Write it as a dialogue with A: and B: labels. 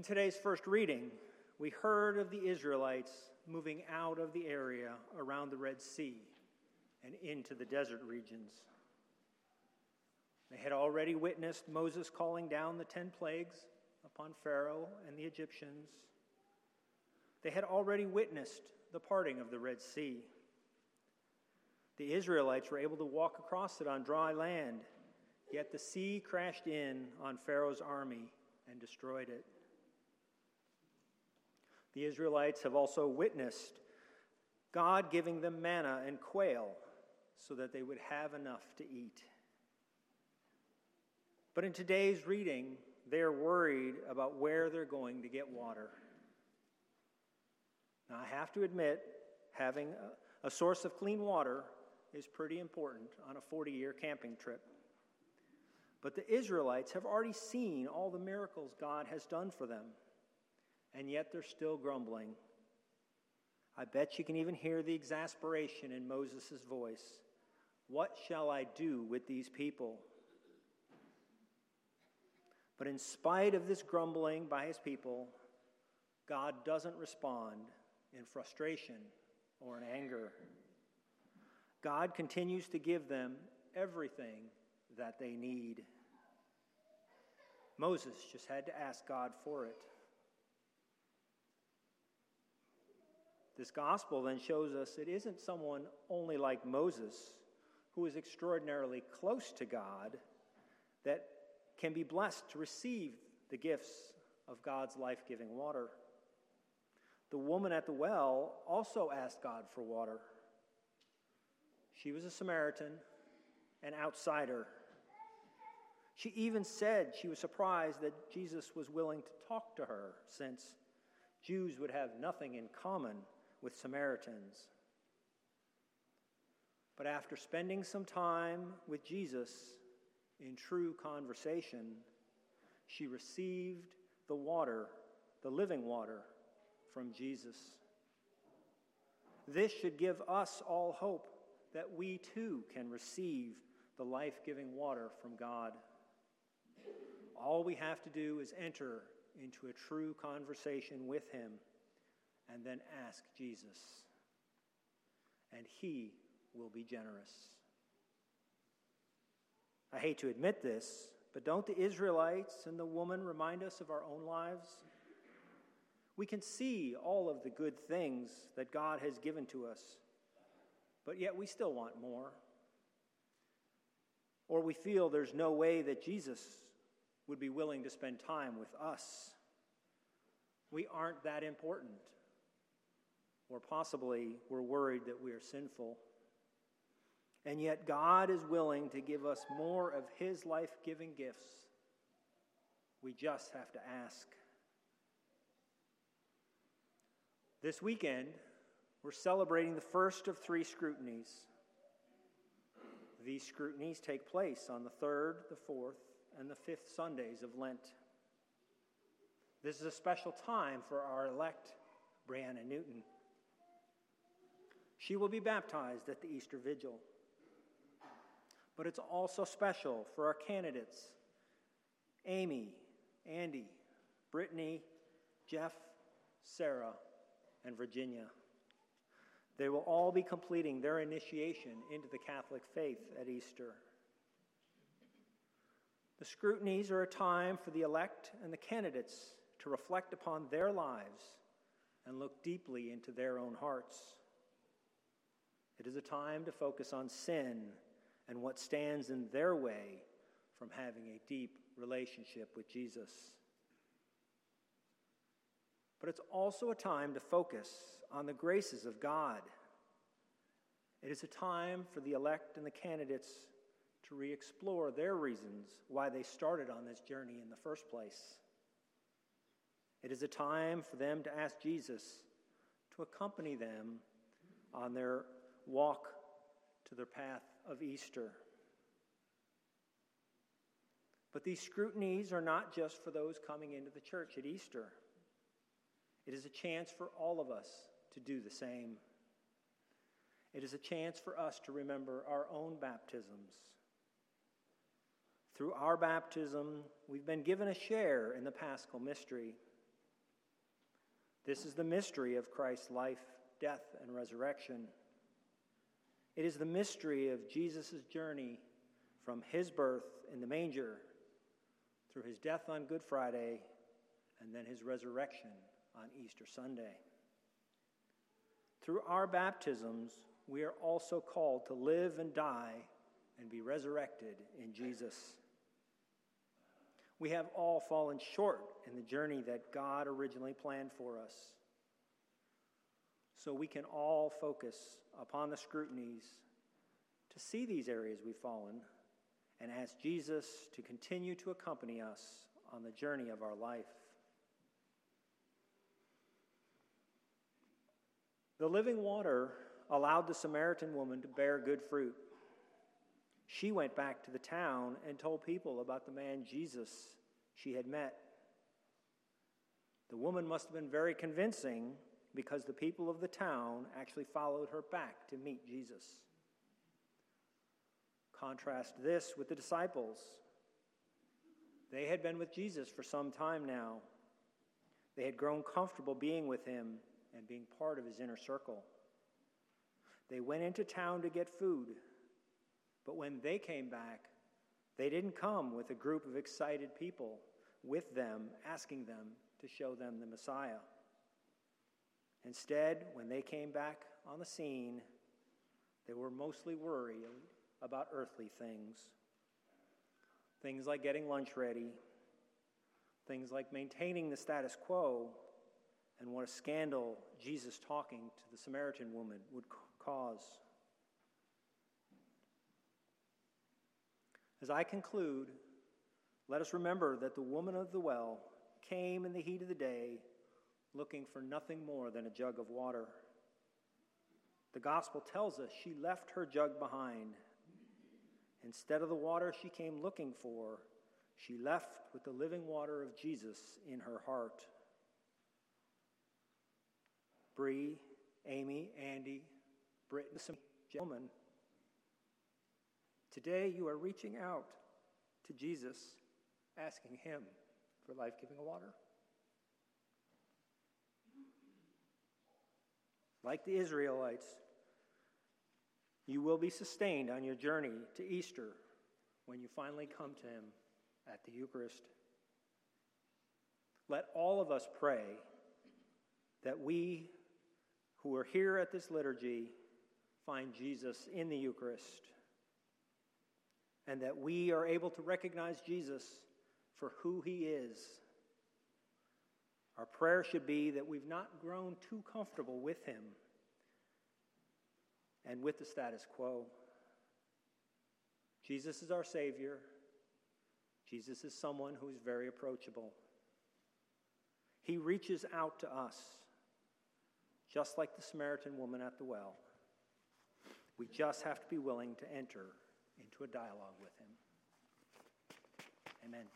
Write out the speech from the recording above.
A: In today's first reading, we heard of the Israelites moving out of the area around the Red Sea and into the desert regions. They had already witnessed Moses calling down the ten plagues upon Pharaoh and the Egyptians. They had already witnessed the parting of the Red Sea. The Israelites were able to walk across it on dry land, yet the sea crashed in on Pharaoh's army and destroyed it. The Israelites have also witnessed God giving them manna and quail so that they would have enough to eat. But in today's reading, they are worried about where they're going to get water. Now, I have to admit, having a, a source of clean water is pretty important on a 40 year camping trip. But the Israelites have already seen all the miracles God has done for them, and yet they're still grumbling. I bet you can even hear the exasperation in Moses' voice. What shall I do with these people? But in spite of this grumbling by his people, God doesn't respond in frustration or in anger. God continues to give them everything that they need. Moses just had to ask God for it. This gospel then shows us it isn't someone only like Moses who is extraordinarily close to God that can be blessed to receive the gifts of God's life giving water. The woman at the well also asked God for water. She was a Samaritan, an outsider. She even said she was surprised that Jesus was willing to talk to her, since Jews would have nothing in common with Samaritans. But after spending some time with Jesus in true conversation, she received the water, the living water from Jesus. This should give us all hope that we too can receive the life giving water from God. All we have to do is enter into a true conversation with Him and then ask Jesus. And He will be generous. I hate to admit this, but don't the Israelites and the woman remind us of our own lives? We can see all of the good things that God has given to us, but yet we still want more. Or we feel there's no way that Jesus would be willing to spend time with us. We aren't that important. Or possibly we're worried that we are sinful. And yet, God is willing to give us more of His life giving gifts. We just have to ask. This weekend, we're celebrating the first of three scrutinies. These scrutinies take place on the third, the fourth, and the fifth Sundays of Lent. This is a special time for our elect, Brianna Newton. She will be baptized at the Easter Vigil. But it's also special for our candidates Amy, Andy, Brittany, Jeff, Sarah, and Virginia. They will all be completing their initiation into the Catholic faith at Easter. The scrutinies are a time for the elect and the candidates to reflect upon their lives and look deeply into their own hearts. It is a time to focus on sin and what stands in their way from having a deep relationship with Jesus but it's also a time to focus on the graces of God. It is a time for the elect and the candidates to re explore their reasons why they started on this journey in the first place. It is a time for them to ask Jesus to accompany them on their walk to their path of Easter. But these scrutinies are not just for those coming into the church at Easter. It is a chance for all of us to do the same. It is a chance for us to remember our own baptisms. Through our baptism, we've been given a share in the paschal mystery. This is the mystery of Christ's life, death, and resurrection. It is the mystery of Jesus' journey from his birth in the manger through his death on Good Friday and then his resurrection on Easter Sunday. Through our baptisms, we are also called to live and die and be resurrected in Jesus. We have all fallen short in the journey that God originally planned for us. So we can all focus upon the scrutinies to see these areas we've fallen and ask Jesus to continue to accompany us on the journey of our life. The living water allowed the Samaritan woman to bear good fruit. She went back to the town and told people about the man Jesus she had met. The woman must have been very convincing because the people of the town actually followed her back to meet Jesus. Contrast this with the disciples. They had been with Jesus for some time now. They had grown comfortable being with him and being part of his inner circle. They went into town to get food, but when they came back, they didn't come with a group of excited people with them, asking them to show them the Messiah. Instead, when they came back on the scene, they were mostly worried about earthly things. Things like getting lunch ready, things like maintaining the status quo, and what a scandal Jesus talking to the Samaritan woman would cause. As I conclude, let us remember that the woman of the well came in the heat of the day looking for nothing more than a jug of water. The gospel tells us she left her jug behind. Instead of the water she came looking for, she left with the living water of Jesus in her heart. Bree, Amy, Andy, Britt, some gentlemen, today you are reaching out to Jesus, asking Him for life giving water. Like the Israelites, you will be sustained on your journey to Easter when you finally come to Him at the Eucharist. Let all of us pray that we who are here at this liturgy find Jesus in the Eucharist, and that we are able to recognize Jesus for who he is. Our prayer should be that we've not grown too comfortable with him and with the status quo. Jesus is our Savior. Jesus is someone who is very approachable. He reaches out to us just like the Samaritan woman at the well. We just have to be willing to enter into a dialogue with him. Amen.